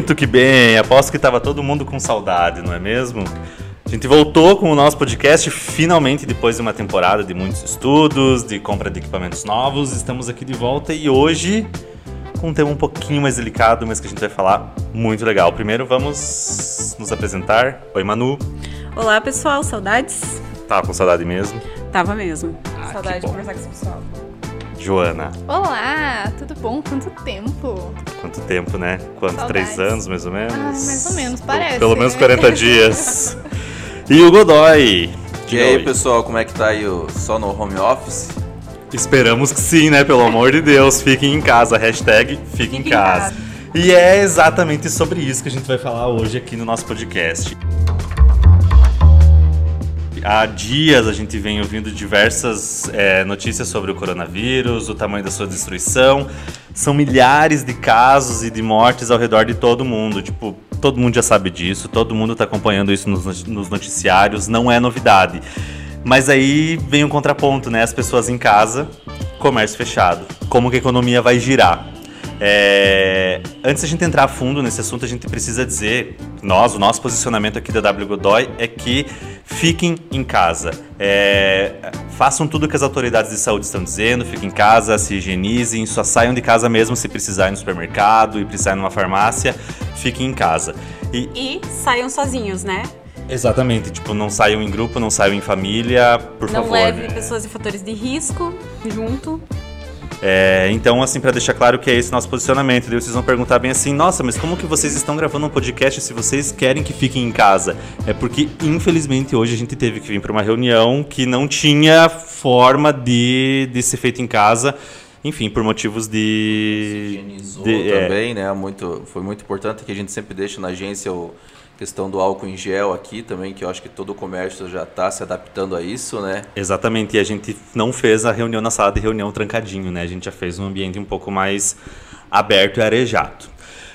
Muito que bem, aposto que estava todo mundo com saudade, não é mesmo? A gente voltou com o nosso podcast finalmente depois de uma temporada de muitos estudos, de compra de equipamentos novos. Estamos aqui de volta e hoje com um tema um pouquinho mais delicado, mas que a gente vai falar muito legal. Primeiro vamos nos apresentar. Oi, Manu. Olá, pessoal, saudades? Tava com saudade mesmo? Tava mesmo. Ah, saudade de conversar com esse pessoal. Joana, Olá, tudo bom? Quanto tempo? quanto tempo, né? Quanto? Saudades. Três anos, mais ou menos? Ah, mais ou menos, parece, Pelo menos né? 40 dias. E o Godoy. E aí, oi. pessoal, como é que tá aí o só no home office? Esperamos que sim, né? Pelo amor de Deus, fiquem em casa. Hashtag fique em Fique em casa. casa. E é exatamente sobre isso que a gente vai falar hoje aqui no nosso podcast. Há dias a gente vem ouvindo diversas é, notícias sobre o coronavírus, o tamanho da sua destruição. São milhares de casos e de mortes ao redor de todo mundo. Tipo, todo mundo já sabe disso, todo mundo está acompanhando isso nos noti- nos noticiários, não é novidade. Mas aí vem um contraponto, né? As pessoas em casa, comércio fechado. Como que a economia vai girar? É, Antes da gente entrar a fundo nesse assunto, a gente precisa dizer, nós, o nosso posicionamento aqui da W Godoy é que fiquem em casa. É, Façam tudo que as autoridades de saúde estão dizendo, fiquem em casa, se higienizem, só saiam de casa mesmo se precisar ir no supermercado e precisar ir numa farmácia, fiquem em casa. E E saiam sozinhos, né? Exatamente, tipo, não saiam em grupo, não saiam em família, por Não favor. leve né? pessoas e fatores de risco junto. É, então, assim, pra deixar claro que é esse nosso posicionamento, daí vocês vão perguntar bem assim, nossa, mas como que vocês estão gravando um podcast se vocês querem que fiquem em casa? É porque, infelizmente, hoje a gente teve que vir pra uma reunião que não tinha forma de, de ser feita em casa, enfim, por motivos de... Higienizou de- é, também, né? Muito, foi muito importante que a gente sempre deixa na agência o questão do álcool em gel aqui também, que eu acho que todo o comércio já está se adaptando a isso, né? Exatamente, e a gente não fez a reunião na sala de reunião trancadinho, né? A gente já fez um ambiente um pouco mais aberto e arejado.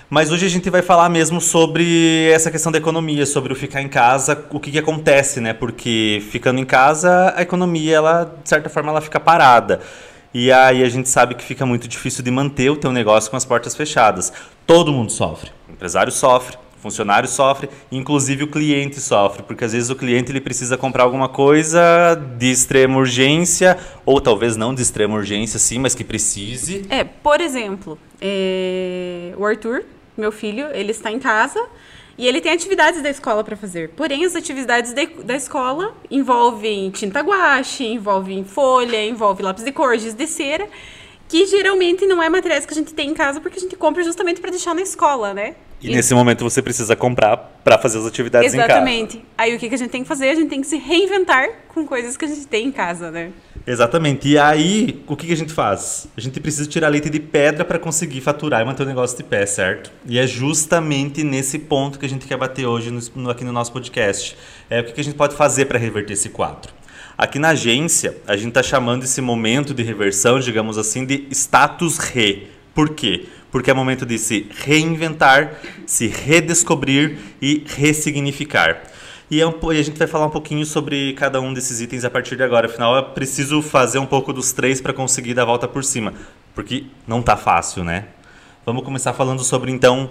Mas hoje a gente vai falar mesmo sobre essa questão da economia, sobre o ficar em casa, o que, que acontece, né? Porque ficando em casa, a economia, ela, de certa forma, ela fica parada. E aí a gente sabe que fica muito difícil de manter o teu negócio com as portas fechadas. Todo mundo sofre. O empresário sofre, funcionário sofre, inclusive o cliente sofre, porque às vezes o cliente ele precisa comprar alguma coisa de extrema urgência, ou talvez não de extrema urgência, sim, mas que precise. É, por exemplo, é, o Arthur, meu filho, ele está em casa e ele tem atividades da escola para fazer. Porém, as atividades de- da escola envolvem tinta guache, envolvem folha, envolve lápis de cor, giz de cera, que geralmente não é materiais que a gente tem em casa porque a gente compra justamente para deixar na escola, né? E nesse momento você precisa comprar para fazer as atividades em casa. Exatamente. Aí o que, que a gente tem que fazer? A gente tem que se reinventar com coisas que a gente tem em casa, né? Exatamente. E aí, o que, que a gente faz? A gente precisa tirar leite de pedra para conseguir faturar e manter o negócio de pé, certo? E é justamente nesse ponto que a gente quer bater hoje no- no- aqui no nosso podcast. É o que, que a gente pode fazer para reverter esse quadro. Aqui na agência, a gente está chamando esse momento de reversão, digamos assim, de status re. Por quê? Porque é momento de se reinventar, se redescobrir e ressignificar. E, é e a gente vai falar um pouquinho sobre cada um desses itens a partir de agora. Afinal, é preciso fazer um pouco dos três para conseguir dar a volta por cima. Porque não tá fácil, né? Vamos começar falando sobre, então,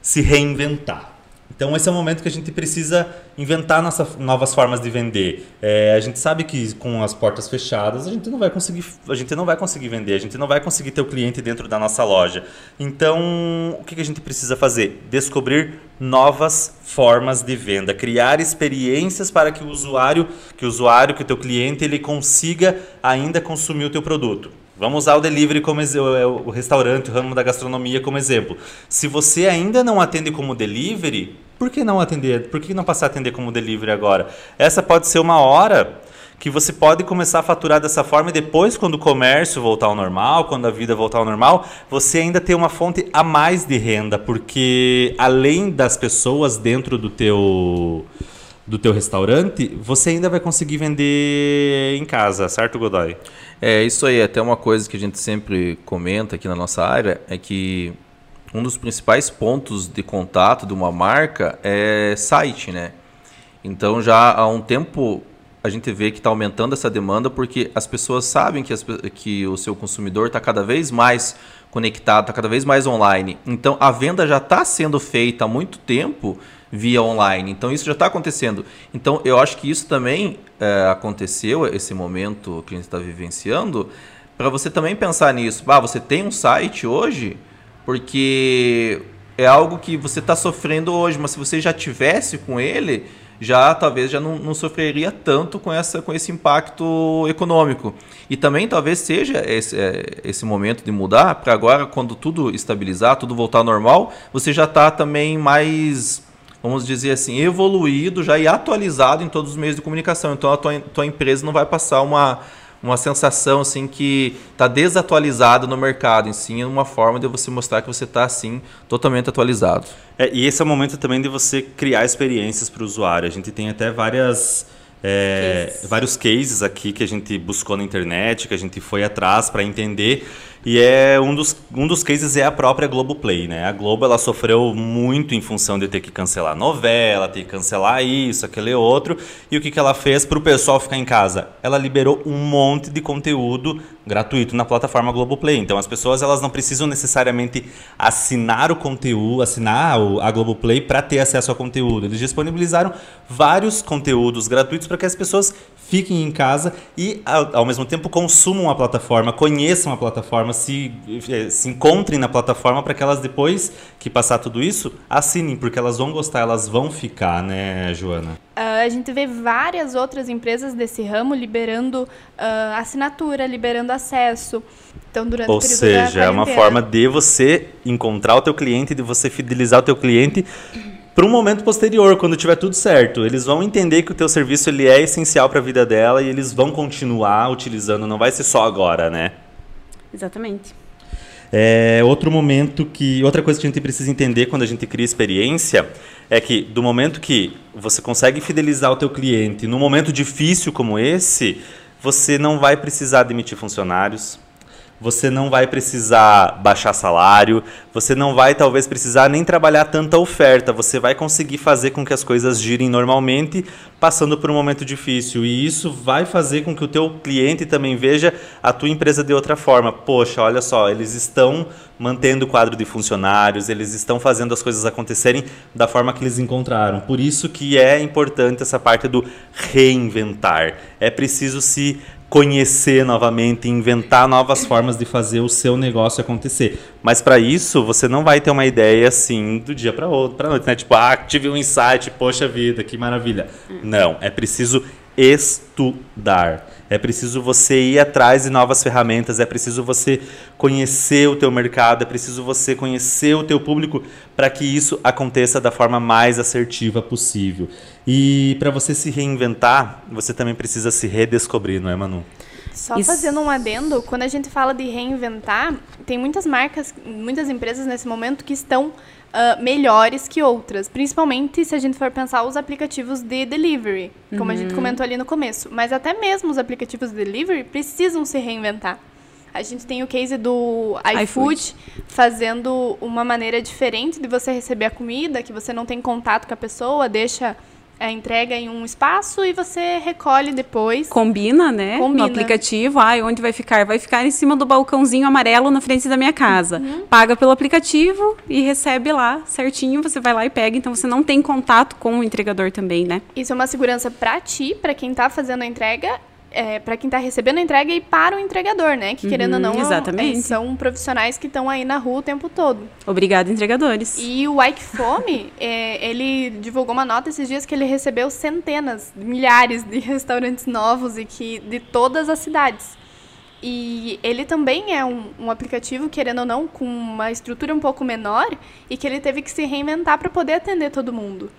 se reinventar. Então, esse é o momento que a gente precisa inventar nossa, novas formas de vender. É, a gente sabe que com as portas fechadas a gente não vai conseguir, a gente não vai conseguir vender, a gente não vai conseguir ter o cliente dentro da nossa loja. Então, o que que a gente precisa fazer? Descobrir novas formas de venda, criar experiências para que o usuário, que o usuário, que o teu cliente, ele consiga ainda consumir o teu produto. Vamos usar o delivery como o restaurante, o ramo da gastronomia como exemplo. Se você ainda não atende como delivery, por que não atender? Por que não passar a atender como delivery agora? Essa pode ser uma hora que você pode começar a faturar dessa forma e depois, quando o comércio voltar ao normal, quando a vida voltar ao normal, você ainda tem uma fonte a mais de renda, porque além das pessoas dentro do teu do teu restaurante, você ainda vai conseguir vender em casa, certo, Godoy? É isso aí, até uma coisa que a gente sempre comenta aqui na nossa área é que um dos principais pontos de contato de uma marca é site, né? Então já há um tempo a gente vê que está aumentando essa demanda porque as pessoas sabem que, as, que o seu consumidor está cada vez mais conectado, está cada vez mais online. Então a venda já está sendo feita há muito tempo via online. Então isso já está acontecendo. Então eu acho que isso também é, aconteceu, esse momento que a gente está vivenciando, para você também pensar nisso. Ah, você tem um site hoje porque é algo que você está sofrendo hoje, mas se você já tivesse com ele, já talvez já não, não, sofreria tanto com, essa, com esse impacto econômico. E também talvez seja esse, é, esse momento de mudar, para agora, quando tudo estabilizar, tudo voltar ao normal, você já está também mais, vamos dizer assim, evoluído já e atualizado em todos os meios de comunicação. Então a tua, tua empresa não vai passar uma uma sensação assim que está desatualizada no mercado, em si, uma forma de você mostrar que você está assim totalmente atualizado. É, e esse é o momento também de você criar experiências para o usuário. A gente tem até várias é, cases. vários cases aqui que a gente buscou na internet, que a gente foi atrás para entender e é um dos, um dos cases é a própria Globoplay, né? A Globo ela sofreu muito em função de ter que cancelar novela, ter que cancelar isso, aquele outro. E o que, que ela fez para o pessoal ficar em casa? Ela liberou um monte de conteúdo gratuito na plataforma Globoplay. Então as pessoas elas não precisam necessariamente assinar o conteúdo, assinar a Globoplay para ter acesso ao conteúdo. Eles disponibilizaram vários conteúdos gratuitos para que as pessoas fiquem em casa e, ao, mesmo tempo, consumam a plataforma, conheçam a plataforma, se, eh, se encontrem na plataforma para que elas, depois que passar tudo isso, assinem, porque elas vão gostar, elas vão ficar, né, Joana? Uh, a gente vê várias outras empresas desse ramo liberando uh, assinatura, liberando acesso. Então, durante Ou seja, é uma forma de você encontrar o teu cliente, de você fidelizar o teu cliente para um momento posterior, quando tiver tudo certo. Eles vão entender que o teu serviço ele é essencial para a vida dela e eles vão continuar utilizando, não vai ser só agora, né? Exatamente. É, outro momento que. Outra coisa que a gente precisa entender quando a gente cria experiência é que do momento que você consegue fidelizar o teu cliente, num momento difícil como esse, você não vai precisar demitir funcionários, você não vai precisar baixar salário, você não vai talvez precisar nem trabalhar tanta oferta, você vai conseguir fazer com que as coisas girem normalmente, passando por um momento difícil. E isso vai fazer com que o teu cliente também veja a tua empresa de outra forma. Poxa, olha só, eles estão mantendo o quadro de funcionários, eles estão fazendo as coisas acontecerem da forma que eles encontraram. Por isso que é importante essa parte do reinventar. É preciso se conhecer novamente, inventar novas formas de fazer o seu negócio acontecer. Mas para isso, você não vai ter uma ideia assim do dia para outro, para noite, né? Tipo, ah, tive um insight, poxa vida, que maravilha. Não, é preciso estudar. É preciso você ir atrás de novas ferramentas, é preciso você conhecer o teu mercado, é preciso você conhecer o teu público para que isso aconteça da forma mais assertiva possível. E para você se reinventar, você também precisa se redescobrir, não é, Manu? Só Isso. fazendo um adendo, quando a gente fala de reinventar, tem muitas marcas, muitas empresas nesse momento que estão uh, melhores que outras. Principalmente se a gente for pensar os aplicativos de delivery, como uhum. a gente uhum. comentou ali no começo. Mas até mesmo os aplicativos de delivery precisam se reinventar. A gente tem o case do iFood fazendo uma maneira diferente de você receber a comida, que você não tem contato com a pessoa, deixa a entrega em um espaço e você recolhe depois. Combina, né? Combina. No aplicativo. Ai, onde vai ficar? Vai ficar em cima do balcãozinho amarelo na frente da minha casa. Uhum. Paga pelo aplicativo e recebe lá certinho. Você vai lá e pega. Então você não tem contato com o entregador também, né? Isso é uma segurança para ti, para quem está fazendo a entrega é, para quem está recebendo a entrega e para o entregador, né? Que querendo ou não, uhum, exatamente. É, são profissionais que estão aí na rua o tempo todo. Obrigado, entregadores. E o Ike Fome, é, ele divulgou uma nota esses dias que ele recebeu centenas, milhares de restaurantes novos e que de todas as cidades. E ele também é um, um, aplicativo, querendo ou não, com uma estrutura um pouco menor e que ele teve que se reinventar para poder atender todo mundo.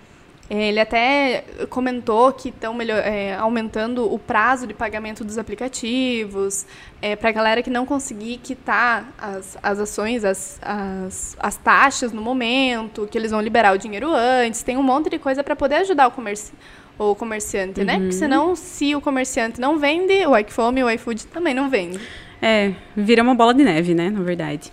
É, ele até comentou que estão é, aumentando o prazo de pagamento dos aplicativos é, para a galera que não conseguir quitar as, as ações, as, as, as taxas no momento, que eles vão liberar o dinheiro antes. Tem um monte de coisa para poder ajudar o, comerci o comerciante, uhum. né? Porque uhum. senão, se o comerciante não vende, o iFome e o iFood também não vende. É, vira uma bola de neve, né? Na verdade.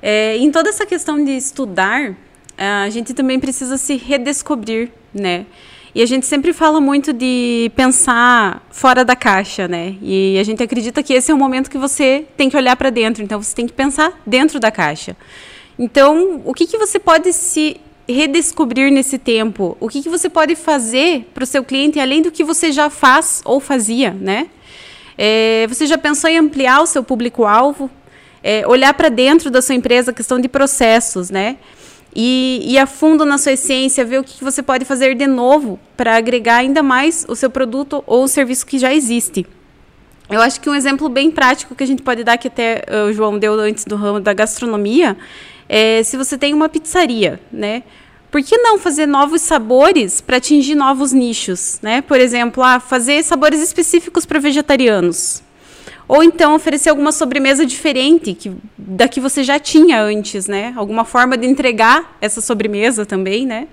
É, em toda essa questão de estudar, a gente também precisa se redescobrir né? E a gente sempre fala muito de pensar fora da caixa, né? E a gente acredita que esse é o momento que você tem que olhar para dentro. Então, você tem que pensar dentro da caixa. Então, o que, que você pode se redescobrir nesse tempo? O que, que você pode fazer para o seu cliente além do que você já faz ou fazia, né? É, você já pensou em ampliar o seu público-alvo? É, olhar para dentro da sua empresa, questão de processos, né? E a fundo na sua essência, ver o que, você pode fazer de novo para agregar ainda mais o seu produto ou o serviço que já existe. Eu acho que um exemplo bem prático que a gente pode dar, que até uh, o João deu antes do ramo da gastronomia, é se você tem uma pizzaria, né? Por que não fazer novos sabores para atingir novos nichos, né? Por exemplo, ah, fazer sabores específicos para vegetarianos. Ou então oferecer alguma sobremesa diferente que, da que você já tinha antes, né? Alguma forma de entregar essa sobremesa também, né?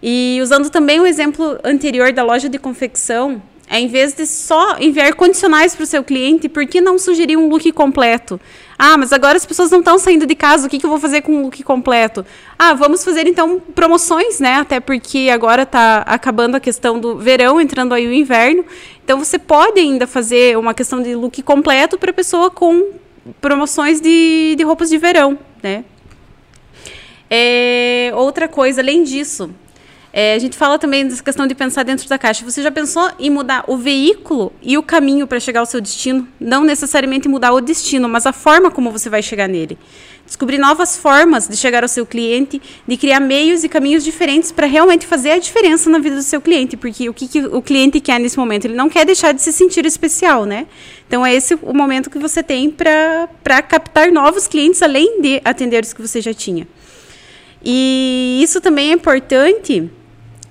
E usando também o exemplo anterior da loja de confecção, em vez de só enviar condicionais para o seu cliente, por que não sugerir um look completo? Ah, mas agora as pessoas não estão saindo de casa, o que, que eu vou fazer com um look completo? Ah, vamos fazer então promoções, né? Até porque agora está acabando a questão do verão, entrando aí o inverno. Então você pode ainda fazer uma questão de look completo para a pessoa com promoções de, de roupas de verão, né? É, outra coisa, além disso, é, a gente fala também dessa questão de pensar dentro da caixa. Você já pensou em mudar o veículo e o caminho para chegar ao seu destino? Não necessariamente mudar o destino, mas a forma como você vai chegar nele. Descobrir novas formas de chegar ao seu cliente, de criar meios e caminhos diferentes para realmente fazer a diferença na vida do seu cliente. Porque o que, que, o cliente quer nesse momento? Ele não quer deixar de se sentir especial, né? Então é esse o momento que você tem para captar novos clientes, além de atender os que você já tinha. E isso também é importante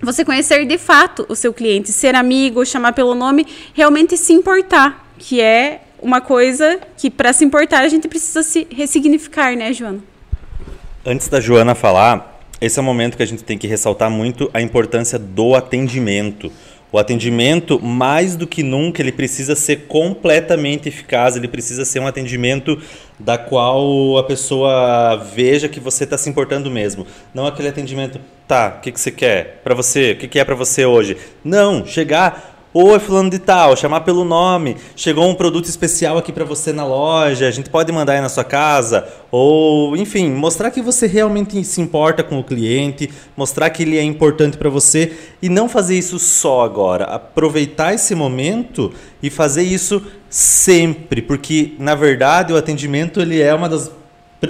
você conhecer de fato o seu cliente, ser amigo, chamar pelo nome, realmente se importar, que é uma coisa que para se importar a gente precisa se ressignificar, né, Joana? Antes da Joana falar, esse é o momento que a gente tem que ressaltar muito a importância do atendimento. O atendimento, mais do que nunca, ele precisa ser completamente eficaz, ele precisa ser um atendimento da qual a pessoa veja que você está se importando mesmo. Não aquele atendimento, tá, o que, que você quer para você, o que, que é para você hoje. Não, chegar Oi, fulano de tal, chamar pelo nome. Chegou um produto especial aqui para você na loja, a gente pode mandar aí na sua casa. Ou, enfim, mostrar que você realmente se importa com o cliente, mostrar que ele é importante para você e não fazer isso só agora. Aproveitar esse momento e fazer isso sempre, porque na verdade o atendimento ele é uma das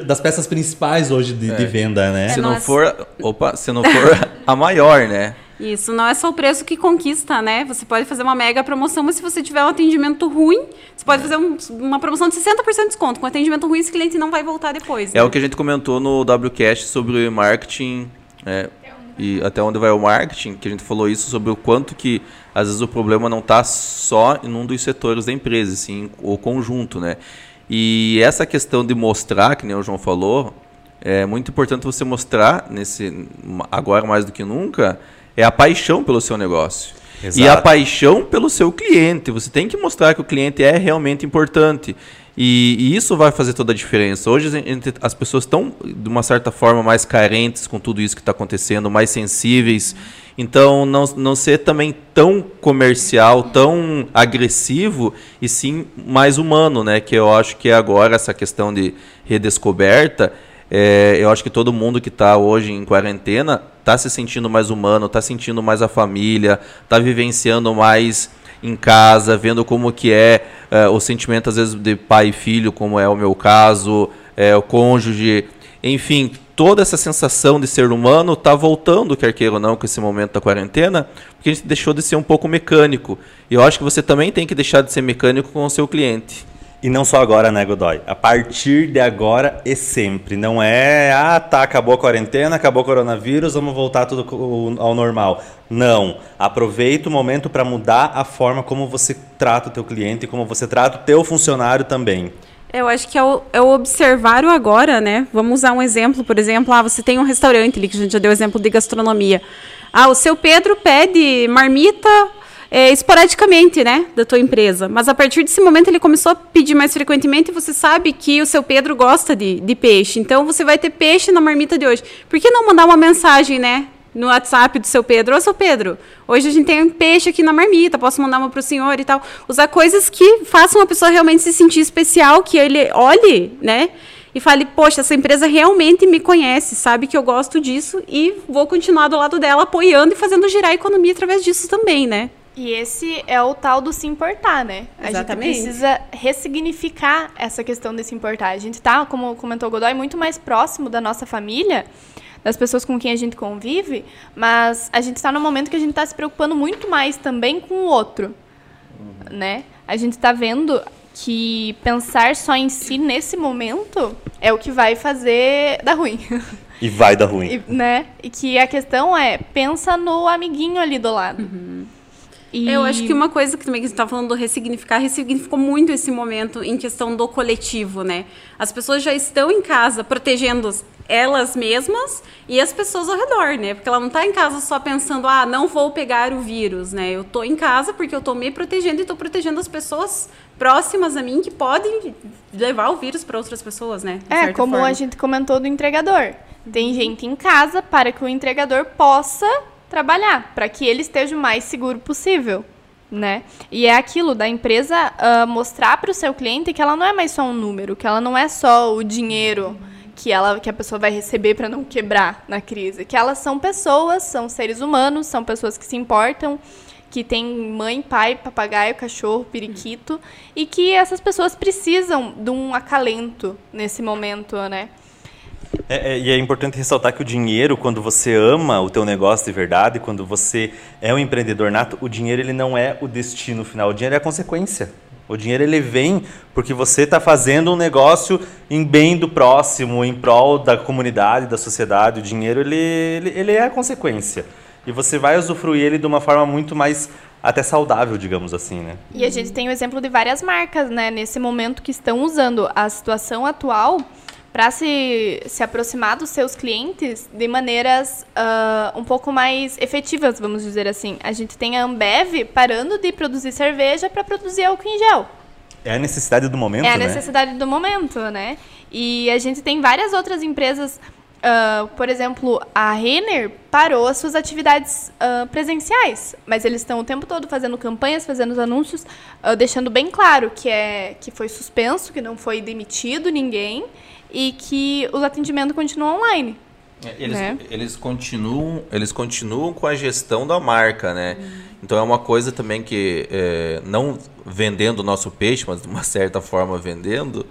das peças principais hoje de, é. de venda, né? É, se não for, opa, se não for a maior, né? Isso, não é só o preço que conquista, né? Você pode fazer uma mega promoção, mas se você tiver um atendimento ruim, você pode fazer um, uma promoção de 60% de desconto. Com atendimento ruim, esse cliente não vai voltar depois. É né? o que a gente comentou no WCast sobre marketing, é, e até onde vai o marketing, que a gente falou isso sobre o quanto que às vezes o problema não está só em um dos setores da empresa, sim, o conjunto, né? E essa questão de mostrar, que nem o João falou, é muito importante você mostrar nesse agora mais do que nunca é a paixão pelo seu negócio. Exato. E a paixão pelo seu cliente. Você tem que mostrar que o cliente é realmente importante. E, e isso vai fazer toda a diferença. Hoje as pessoas estão, de uma certa forma, mais carentes com tudo isso que está acontecendo, mais sensíveis. Então, não, não ser também tão comercial, tão agressivo, e sim mais humano, né? Que eu acho que é agora essa questão de redescoberta é, eu acho que todo mundo que está hoje em quarentena está se sentindo mais humano, está sentindo mais a família, está vivenciando mais em casa, vendo como que é, é, o sentimento às vezes de pai e filho, como é o meu caso, é, o cônjuge, enfim, toda essa sensação de ser humano está voltando, quer queira ou não, com esse momento da quarentena, porque a gente deixou de ser um pouco mecânico. E eu acho que você também tem que deixar de ser mecânico com o seu cliente. E não só agora, né, Godoy? A partir de agora e sempre. Não é, ah, tá, acabou a quarentena, acabou o coronavírus, vamos voltar tudo ao normal. Não. Aproveita o momento para mudar a forma como você trata o teu cliente e como você trata o teu funcionário também. Eu acho que é o, é o observar o agora, né? Vamos usar um exemplo, por exemplo, ah, você tem um restaurante ali, que a gente já deu exemplo de gastronomia. Ah, o seu Pedro pede marmita é, esporadicamente, né, da tua empresa. Mas a partir desse momento ele começou a pedir mais frequentemente e você sabe que o seu Pedro gosta de, de peixe. Então você vai ter peixe na marmita de hoje. Por que não mandar uma mensagem, né? no WhatsApp do seu Pedro. Ô, seu Pedro, hoje a gente tem um peixe aqui na marmita, posso mandar uma para o senhor e tal. Usar coisas que façam a pessoa realmente se sentir especial, que ele olhe, né? E fale, poxa, essa empresa realmente me conhece, sabe que eu gosto disso e vou continuar do lado dela apoiando e fazendo girar a economia através disso também, né? E esse é o tal do se importar, né? Exatamente. A gente precisa ressignificar essa questão de se importar. A gente tá, como comentou o Godoy, muito mais próximo da nossa família, das pessoas com quem a gente convive, mas a gente está no momento que a gente está se preocupando muito mais também com o outro, né? A gente está vendo que pensar só em si nesse momento é o que vai fazer dar ruim. E vai dar ruim. E, né? E que a questão é, pensa no amiguinho ali do lado. E- Eu acho que uma coisa que também que você está falando do ressignificar, ressignificou muito esse momento em questão do coletivo, né? As pessoas já estão em casa protegendo elas mesmas e as pessoas ao redor, né? Porque ela não está em casa só pensando, ah, não vou pegar o vírus, né? Eu tô em casa porque eu tô me protegendo e tô protegendo as pessoas próximas a mim que podem levar o vírus para outras pessoas, né? De É, certa como forma. a gente comentou do entregador. Tem gente em casa para que o entregador possa trabalhar, para que ele esteja o mais seguro possível, né? E é aquilo da empresa ah, mostrar para o seu cliente que ela não é mais só um número, que ela não é só o dinheiro que ela que a pessoa vai receber para não quebrar na crise, que elas são pessoas, são seres humanos, são pessoas que se importam, que tem mãe, pai, papagaio, cachorro, periquito, e que essas pessoas precisam de um acalento nesse momento, né? É, é, e é importante ressaltar que o dinheiro, quando você ama o teu negócio de verdade, quando você é um empreendedor nato, o dinheiro ele não é o destino final, o dinheiro é a consequência. O dinheiro ele vem porque você está fazendo um negócio em bem do próximo, em prol da comunidade, da sociedade. O dinheiro ele, ele, ele é a consequência. E você vai usufruir ele de uma forma muito mais até saudável, digamos assim, né? E a gente tem o exemplo de várias marcas, né, nesse momento que estão usando a situação atual para se, se aproximar dos seus clientes de maneiras ah, um pouco mais efetivas, vamos dizer assim. A gente tem a Ambev parando de produzir cerveja para produzir álcool em gel. É a necessidade do momento, É a né? necessidade do momento, né? E a gente tem várias outras empresas, ah, por exemplo, a Renner parou as suas atividades ah, presenciais, mas eles estão o tempo todo fazendo campanhas, fazendo os anúncios, deixando bem claro que é que foi suspenso, que não foi demitido ninguém e que os atendimentos continuam online. Eles, né? eles, continuam, eles continuam com a gestão da marca, né? Então é uma coisa também que, é, não vendendo o nosso peixe, mas de uma certa forma vendendo,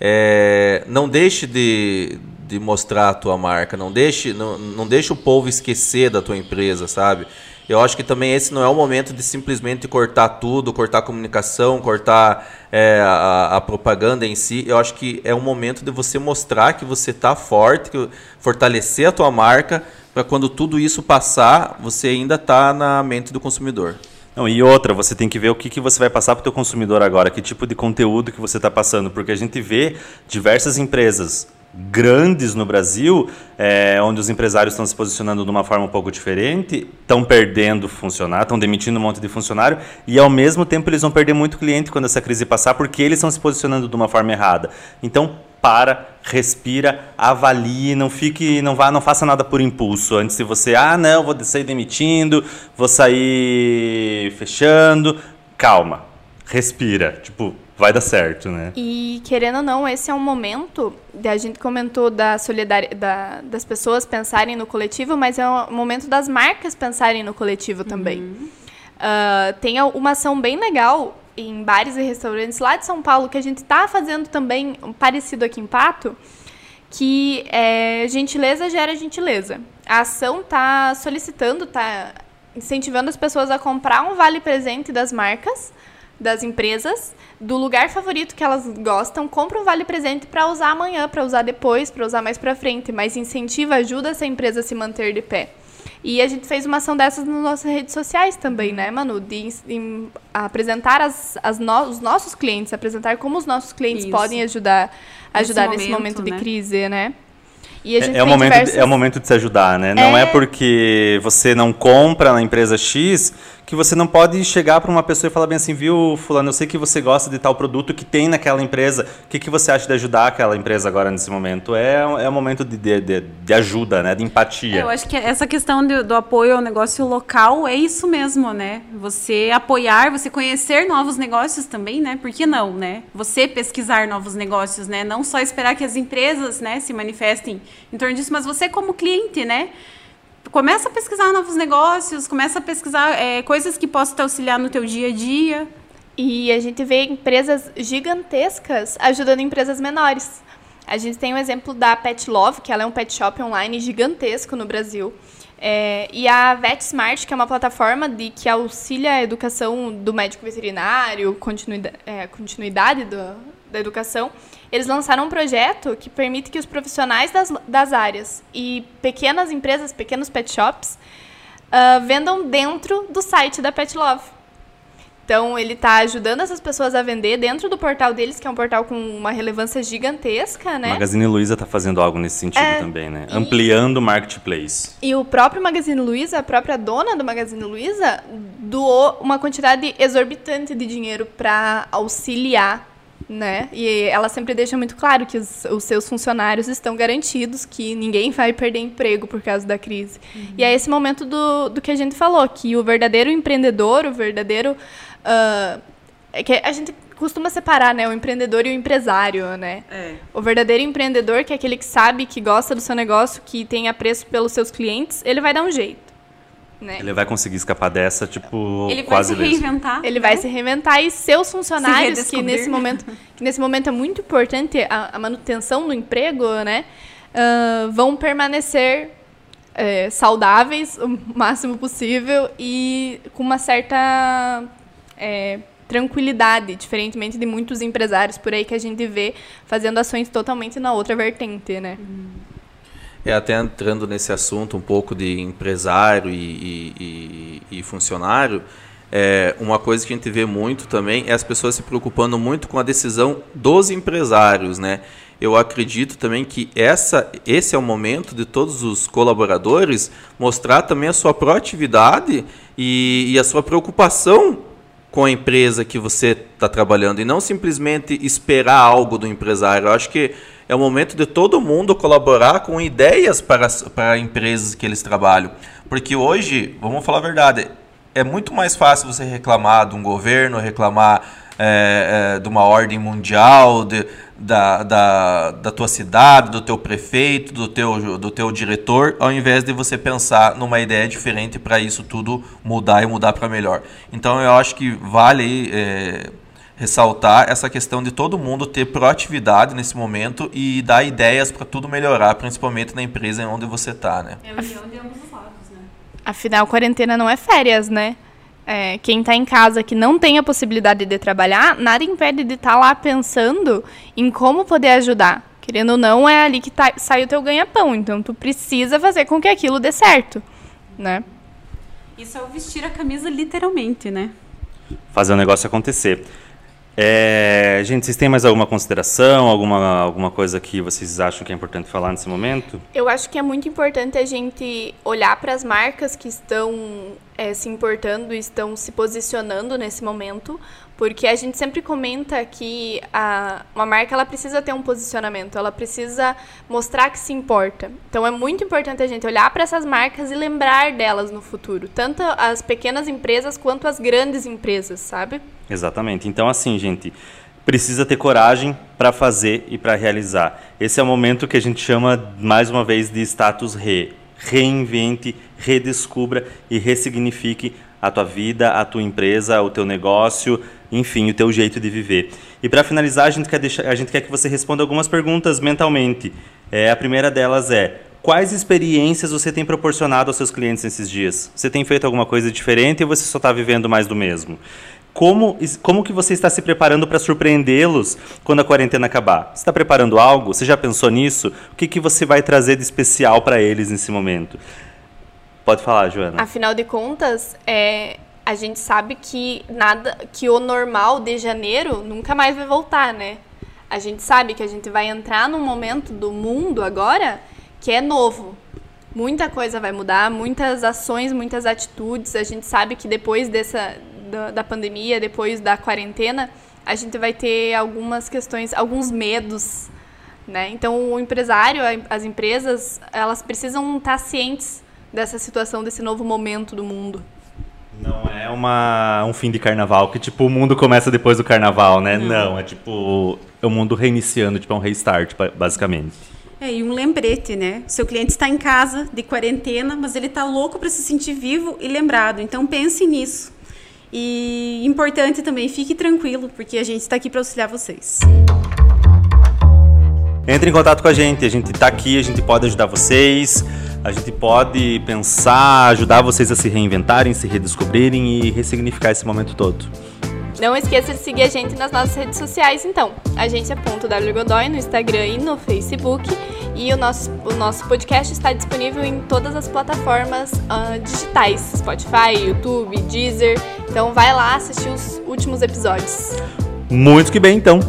é, não deixe de, de mostrar a tua marca, não deixe, não, não deixe o povo esquecer da tua empresa, sabe? Eu acho que também esse não é o momento de simplesmente cortar tudo, cortar a comunicação, cortar é, a, a propaganda em si. Eu acho que é um momento de você mostrar que você está forte, que, fortalecer a tua marca, para quando tudo isso passar, você ainda está na mente do consumidor. Não, e outra, você tem que ver o que, que você vai passar para o teu consumidor agora, que tipo de conteúdo que você está passando, porque a gente vê diversas empresas grandes no Brasil, é, onde os empresários estão se posicionando de uma forma um pouco diferente, estão perdendo funcionário, estão demitindo um monte de funcionário, e ao mesmo tempo eles vão perder muito cliente quando essa crise passar, porque eles estão se posicionando de uma forma errada. Então, para, respira, avalie, não fique, não vá, não faça nada por impulso. Antes de você, ah, não, vou sair demitindo, vou sair fechando, calma, respira, tipo, vai dar certo, né? E querendo ou não, esse é um momento, a gente comentou da solidariedade da, das pessoas pensarem no coletivo, mas é um momento das marcas pensarem no coletivo também. Ah, tem uma ação bem legal em bares e restaurantes lá de São Paulo que a gente está fazendo também um parecido aqui em Pato, que é gentileza gera gentileza. A ação está solicitando, está incentivando as pessoas a comprar um vale presente das marcas, das empresas, do lugar favorito que elas gostam, compra um vale presente para usar amanhã, para usar depois, para usar mais para frente, mas incentiva, ajuda essa empresa a se manter de pé. E a gente fez uma ação dessas nas nossas redes sociais também, né, Manu? De em- apresentar as, as no- os nossos clientes, apresentar como os nossos clientes Isso. podem ajudar, Nesse ajudar nesse momento, momento de né? crise, né? E a gente É, é o momento, diversas- é o momento de se ajudar, né? Não é. É. porque você não compra na empresa X que você não pode chegar para uma pessoa e falar bem assim, viu, fulano, eu sei que você gosta de tal produto que tem naquela empresa. O que, que você acha de ajudar aquela empresa agora nesse momento? É, é um momento de, de, de, ajuda, né? De empatia. Eu acho que essa questão de, do apoio ao negócio local é isso mesmo, né? Você apoiar, você conhecer novos negócios também, né? Por que não, né? Você pesquisar novos negócios, né? Não só esperar que as empresas, né, se manifestem em torno disso, mas você como cliente, né? Começa a pesquisar novos negócios, começa a pesquisar é, coisas que possam te auxiliar no teu dia a dia. E a gente vê empresas gigantescas ajudando empresas menores. A gente tem o um exemplo da Pet Love, que ela é um pet shop online gigantesco no Brasil. É, e a VetSmart, que é uma plataforma de, que auxilia a educação do médico veterinário, continuidade, é, continuidade do, da educação, eles lançaram um projeto que permite que os profissionais das, das áreas e pequenas empresas, pequenos pet shops, uh, vendam dentro do site da Pet Love. Então, ele está ajudando essas pessoas a vender dentro do portal deles, que é um portal com uma relevância gigantesca, né? Magazine Luiza está fazendo algo nesse sentido é, também, né? Ampliando o marketplace. E o próprio Magazine Luiza, a própria dona do Magazine Luiza, doou uma quantidade exorbitante de dinheiro para auxiliar né? E ela sempre deixa muito claro que os, os, seus funcionários estão garantidos, que ninguém vai perder emprego por causa da crise. Uhum. E é esse momento do, do que a gente falou, que o verdadeiro empreendedor, o verdadeiro. Uh, é que a gente costuma separar, né, o empreendedor e o empresário, né? É. O verdadeiro empreendedor, que é aquele que sabe, que gosta do seu negócio, que tem apreço pelos seus clientes, ele vai dar um jeito. Né? Ele vai conseguir escapar dessa, tipo, ele quase vai se reinventar. Ele vai se reinventar e seus funcionários, que nesse momento, que nesse momento é muito importante a, a manutenção do emprego, né? Uh, vão permanecer é, saudáveis o máximo possível e com uma certa é, tranquilidade, diferentemente de muitos empresários por aí que a gente vê fazendo ações totalmente na outra vertente, né? Uhum. É, até entrando nesse assunto um pouco de empresário e, e, e, funcionário, é, uma coisa que a gente vê muito também é as pessoas se preocupando muito com a decisão dos empresários, né? Eu acredito também que essa, esse é o momento de todos os colaboradores mostrar também a sua proatividade e, e a sua preocupação com a empresa que você está trabalhando e não simplesmente esperar algo do empresário. Eu acho que é o momento de todo mundo colaborar com ideias para, para empresas que eles trabalham. Porque hoje, vamos falar a verdade, é muito mais fácil você reclamar de um governo, reclamar é, é, de uma ordem mundial, de, da, da, da tua cidade, do teu prefeito, do teu, do teu diretor, ao invés de você pensar numa ideia diferente para isso tudo mudar e mudar para melhor. Então eu acho que vale. É, ressaltar essa questão de todo mundo ter proatividade nesse momento e dar ideias para tudo melhorar, principalmente na empresa onde você está, né? É união de ambos os lados, né? Afinal, quarentena não é férias, né? É, quem está em casa que não tem a possibilidade de trabalhar, nada impede de estar tá lá pensando em como poder ajudar. Querendo ou não, é ali que tá, sai o teu ganha-pão. Então, tu precisa fazer com que aquilo dê certo, né? Isso é o vestir a camisa literalmente, né? Fazer o negócio acontecer. É, gente, vocês têm mais alguma consideração, alguma, alguma coisa que vocês acham que é importante falar nesse momento? Eu acho que é muito importante a gente olhar para as marcas que estão é, se importando e estão se posicionando nesse momento, porque a gente sempre comenta que a, uma marca ela precisa ter um posicionamento, ela precisa mostrar que se importa. Então é muito importante a gente olhar para essas marcas e lembrar delas no futuro, tanto as pequenas empresas quanto as grandes empresas, sabe? Exatamente. Então assim, gente, precisa ter coragem para fazer e para realizar. Esse é o momento que a gente chama mais uma vez de status re. Reinvente, redescubra e ressignifique a tua vida, a tua empresa, o teu negócio, enfim, o teu jeito de viver. E para finalizar, a gente, quer deixar, a gente quer que você responda algumas perguntas mentalmente. É, a primeira delas é: quais experiências você tem proporcionado aos seus clientes nesses dias? Você tem feito alguma coisa diferente ou você só está vivendo mais do mesmo? Como, como que você está se preparando para surpreendê-los quando a quarentena acabar? Você está preparando algo? Você já pensou nisso? O que, que você vai trazer de especial para eles nesse momento? Pode falar, Joana. Afinal de contas, é, a gente sabe que nada, que o normal de janeiro nunca mais vai voltar, né? A gente sabe que a gente vai entrar num momento do mundo agora que é novo. muita coisa vai mudar, muitas ações, muitas atitudes. A gente sabe que depois dessa da, da pandemia, depois da quarentena, a gente vai ter algumas questões, alguns medos, né? Então, o empresário, as empresas, elas precisam estar cientes dessa situação, desse novo momento do mundo. Não é uma, um fim de carnaval, que tipo, o mundo começa depois do carnaval, né? Não, Não é tipo, é o mundo reiniciando, tipo, é um restart, basicamente. É, e um lembrete, né? Seu cliente está em casa, de quarentena, mas ele está louco para se sentir vivo e lembrado. Então pense nisso. E importante também, fique tranquilo, porque a gente está aqui para auxiliar vocês. Entre em contato com a gente, a gente está aqui, a gente pode ajudar vocês, a gente pode pensar, ajudar vocês a se reinventarem, se redescobrirem e ressignificar esse momento todo. Não esqueça de seguir a gente nas nossas redes sociais, então. Agência.wgodoy no Instagram e no Facebook. E o nosso, o nosso podcast está disponível em todas as plataformas uh, digitais: Spotify, YouTube, Deezer. Então vai lá assistir os últimos episódios. Muito que bem, então.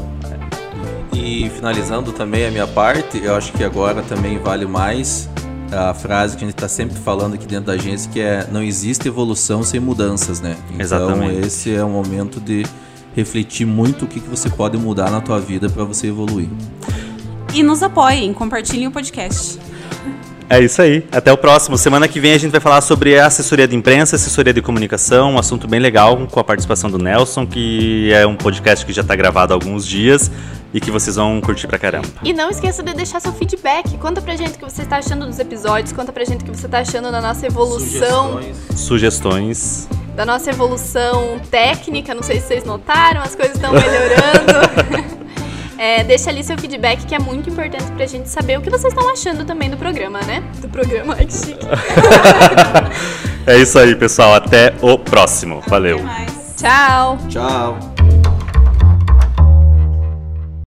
E finalizando também a minha parte, eu acho que agora também vale mais a frase que a gente está sempre falando aqui dentro da agência, que é não existe evolução sem mudanças, né? Então Exatamente. esse é o momento de refletir muito o que, que você pode mudar na tua vida para você evoluir. E nos apoiem, compartilhem o podcast. É isso aí. Até o próximo. Semana que vem a gente vai falar sobre assessoria de imprensa, assessoria de comunicação, um assunto bem legal com a participação do Nelson, que é um podcast que já está gravado há alguns dias e que vocês vão curtir pra caramba. E não esqueça de deixar seu feedback. Conta pra gente o que você está achando dos episódios, conta pra gente o que você está achando da nossa evolução. Sugestões. Sugestões. Da nossa evolução técnica, não sei se vocês notaram, as coisas estão melhorando. É, deixa ali seu feedback, que é muito importante pra gente saber o que vocês estão achando também do programa, né? Do programa, ai que chique. é isso aí, pessoal. Até o próximo. Valeu. Tchau. Tchau.